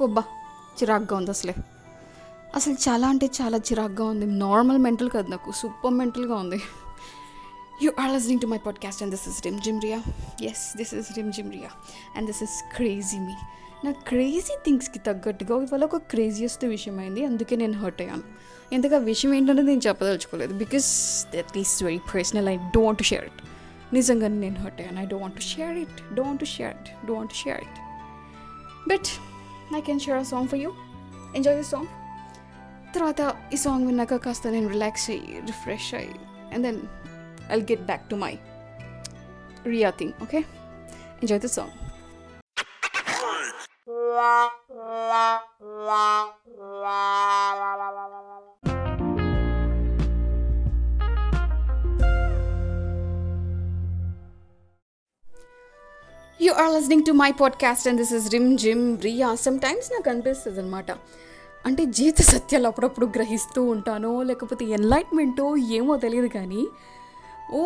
పొబ్బా చిరాగ్గా ఉంది అసలే. అసలు చాలా అంటే చాలా చిరాగ్గా ఉంది. నార్మల్ మెంటల్ కాదు నాకు సూపర్ మెంటల్గా ఉంది. You are listening to my podcast and this is Rim Jimriya yes this is Rim Jimriya and this is crazy me నా క్రేజీ థింగ్స్కి తగ్గట్టుగా ఇవాళ ఒక క్రేజియస్ట్ విషయం అయింది. అందుకే నేను హర్ట్ అయ్యాను. ఎందుకు ఆ విషయం ఏంటనేది నేను చెప్పదలుచుకోలేదు. Because that is very personal I don't share it నిజంగానే నేను హర్ట్ అయ్యాను I don't share it don't share it don't share it but I can share a song for you enjoy this song తర్వాత ఈ song విన్నాక కాస్త నేను relax అయ్యి refresh అయ్యి and then I'll get back to my Riya thing okay enjoy this song you are listening to my podcast and this is Rim Jim Riya sometimes నాకు అనిపిస్తుంది అనమాట అంటే జీవిత సత్యాలు అప్పుడప్పుడు గ్రహిస్తూ ఉంటానో లేకపోతే ఎన్లైట్మెంటో ఏమో తెలియదు కానీ ఓ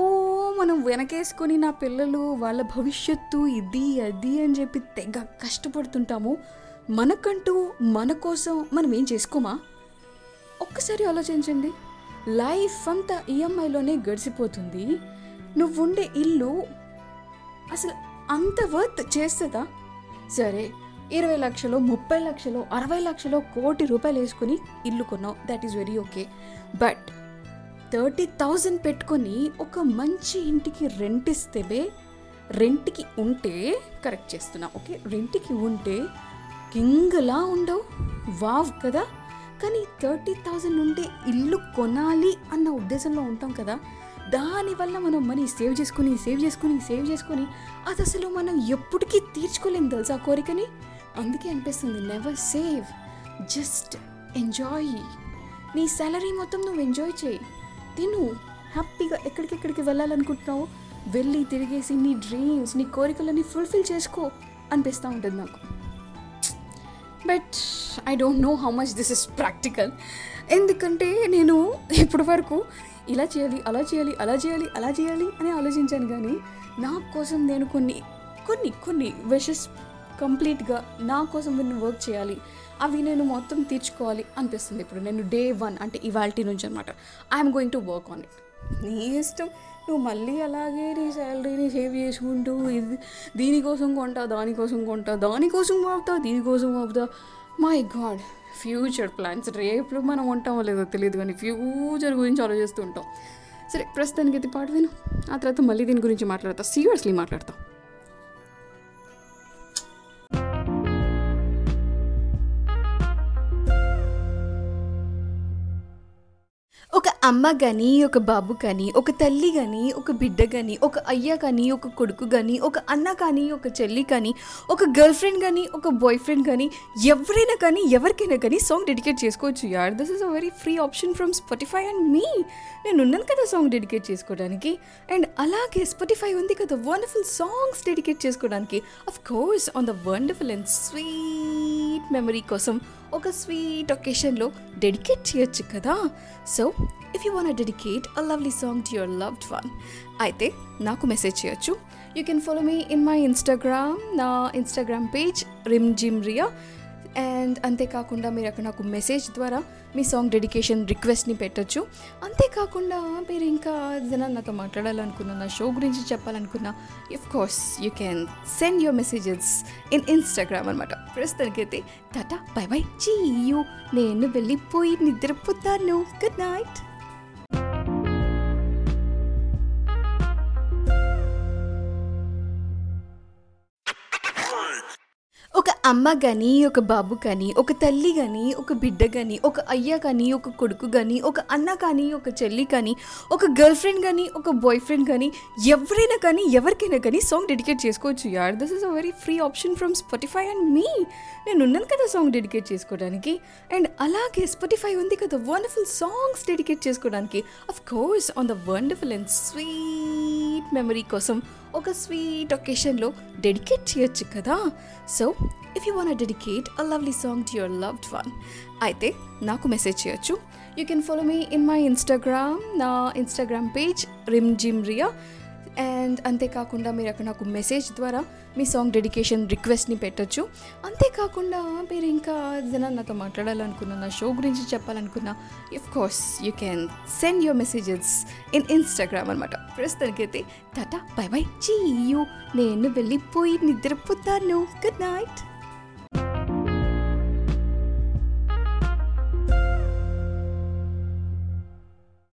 మనం వెనకేసుకొని నా పిల్లలు వాళ్ళ భవిష్యత్తు ఇది అది అని చెప్పి తెగ కష్టపడుతుంటాము. మనకంటూ మన కోసం మనం ఏం చేసుకోమా? ఒక్కసారి ఆలోచించండి. లైఫ్ అంతా ఈఎంఐలోనే గడిచిపోతుంది నువ్వుండే ఇల్లు అసలు అంత వర్త్ చేస్తుందా? సరే ఇరవై లక్షలు ముప్పై లక్షలు అరవై లక్షలు కోటి రూపాయలు వేసుకుని ఇల్లు కొన్నావు. That is very okay but thirty thousand పెట్టుకొని ఒక మంచి ఇంటికి రెంట్ ఇస్తేవే రెంట్కి ఉంటే కరెక్ట్ చేస్తున్నా ఓకే రెంట్కి ఉంటే కింగ్లా ఉండవు వావ్ కదా? కానీ థర్టీ థౌజండ్ ఉంటే ఇల్లు కొనాలి అన్న ఉద్దేశంలో ఉంటాం కదా? దానివల్ల మనం మనీ సేవ్ చేసుకుని సేవ్ చేసుకుని సేవ్ చేసుకుని అది అసలు మనం ఎప్పటికీ తీర్చుకోలేం తెలుసా ఆ కోరికని? అందుకే అనిపిస్తుంది నెవర్ సేవ్ జస్ట్ ఎంజాయ్ నీ సాలరీ మొత్తం నువ్వు ఎంజాయ్ చేయి. తిను. హ్యాపీగా ఎక్కడికెక్కడికి వెళ్ళాలనుకుంటున్నావు? వెళ్ళి తిరిగేసి నీ డ్రీమ్స్ నీ కోరికలని ఫుల్ఫిల్ చేసుకో అనిపిస్తూ ఉంటుంది నాకు. But I don't know how much this is practical ఎందుకంటే నేను ఇప్పటి వరకు ఇలా చేయాలి అలా చేయాలి అలా చేయాలి అలా చేయాలి అని ఆలోచించాను కానీ నా కోసం నేను కొన్ని కొన్ని కొన్ని విషెస్ కంప్లీట్గా నా కోసం నేను వర్క్ చేయాలి. అవి నేను మొత్తం తీర్చుకోవాలి అనిపిస్తుంది ఇప్పుడు. నేను డే వన్ అంటే ఇవాల్టీ నుంచి అనమాట I'm going to work on it నీ ఇష్టం. నువ్వు మళ్ళీ అలాగే నీ శాలరీని సేవ్ చేసుకుంటూ ఇది దీనికోసం కొంటా దానికోసం కొంటా దానికోసం ఆపుతా దీనికోసం ఆపుతా మై గాడ్ ఫ్యూచర్ ప్లాన్స్ రేపు మనం ఉంటామో లేదో తెలియదు కానీ ఫ్యూచర్ గురించి ఆలోచిస్తూ ఉంటాం. సరే ప్రస్తుతానికి అయితే పాట విను. ఆ తర్వాత మళ్ళీ దీని గురించి మాట్లాడతా. సీరియస్లీ మాట్లాడతాం. అమ్మ కానీ ఒక బాబు కానీ ఒక తల్లి కానీ ఒక బిడ్డ కానీ ఒక అయ్య కానీ ఒక కొడుకు కానీ ఒక అన్న కానీ ఒక చెల్లి కానీ ఒక గర్ల్ ఫ్రెండ్ కానీ ఒక బాయ్ ఫ్రెండ్ కానీ ఎవరైనా కానీ ఎవరికైనా కానీ సాంగ్ డెడికేట్ చేసుకోవచ్చు యార్. This is a very free option from Spotify and మీ నేను ఉన్నాను కదా సాంగ్ డెడికేట్ చేసుకోవడానికి. అండ్ అలాగే స్పాటిఫై ఉంది కదా వండర్ఫుల్ సాంగ్స్ డెడికేట్ చేసుకోవడానికి. Of course on the wonderful and sweet memory కోసం ఒక స్వీట్ ఒకేషన్లో డెడికేట్ చేయొచ్చు కదా so if you want dedicate a lovely song to your loved one అయితే నాకు మెసేజ్ చేయొచ్చు you can follow me in my Instagram నా Instagram page Rim Jim Riya and అంతేకాకుండా మీరు అక్కడ నాకు మెసేజ్ ద్వారా మీ సాంగ్ డెడికేషన్ రిక్వెస్ట్ని పెట్టొచ్చు. అంతేకాకుండా మీరు ఇంకా ఏదైనా నాతో మాట్లాడాలనుకున్నా నా షో గురించి చెప్పాలనుకున్నా of course you can send your messages in Instagram అనమాట ప్రస్తుతానికైతే టాటా బై బై చీయూ నేను వెళ్ళిపోయి నిద్రపోతాను. గుడ్ నైట్ అమ్మ కానీ ఒక బాబు కానీ ఒక తల్లి కానీ ఒక బిడ్డ కానీ ఒక అయ్య కానీ ఒక కొడుకు కానీ ఒక అన్న కానీ ఒక చెల్లి కానీ ఒక గర్ల్ ఫ్రెండ్ కానీ ఒక బాయ్ ఫ్రెండ్ కానీ ఎవరైనా కానీ ఎవరికైనా కానీ సాంగ్ డెడికేట్ చేసుకోవచ్చు యార్. This is a very free option from Spotify and మీ నేను ఉన్నాను కదా సాంగ్ డెడికేట్ చేసుకోవడానికి. అండ్ అలాగే స్పాటిఫై ఉంది కదా వండర్ఫుల్ సాంగ్స్ డెడికేట్ చేసుకోవడానికి. Of course on the wonderful and sweet memory కోసం ఒక స్వీట్ ఒకేషన్లో డెడికేట్ చేయొచ్చు కదా? So if you want dedicate a lovely song to your loved one అయితే నాకు మెసేజ్ చేయొచ్చు. You can follow me in my Instagram నా Instagram page Rim Jim Riya and అంతేకాకుండా మీరు అక్కడ నాకు మెసేజ్ ద్వారా మీ సాంగ్ డెడికేషన్ రిక్వెస్ట్ని పెట్టొచ్చు. అంతేకాకుండా మీరు ఇంకా ఏదైనా నాతో మాట్లాడాలనుకున్నా నా షో గురించి చెప్పాలనుకున్నా of course you can send your messages in Instagram అనమాట ప్రస్తుతానికైతే tata bye bye see you నేను వెళ్ళిపోయి నిద్రపోతాను. Good night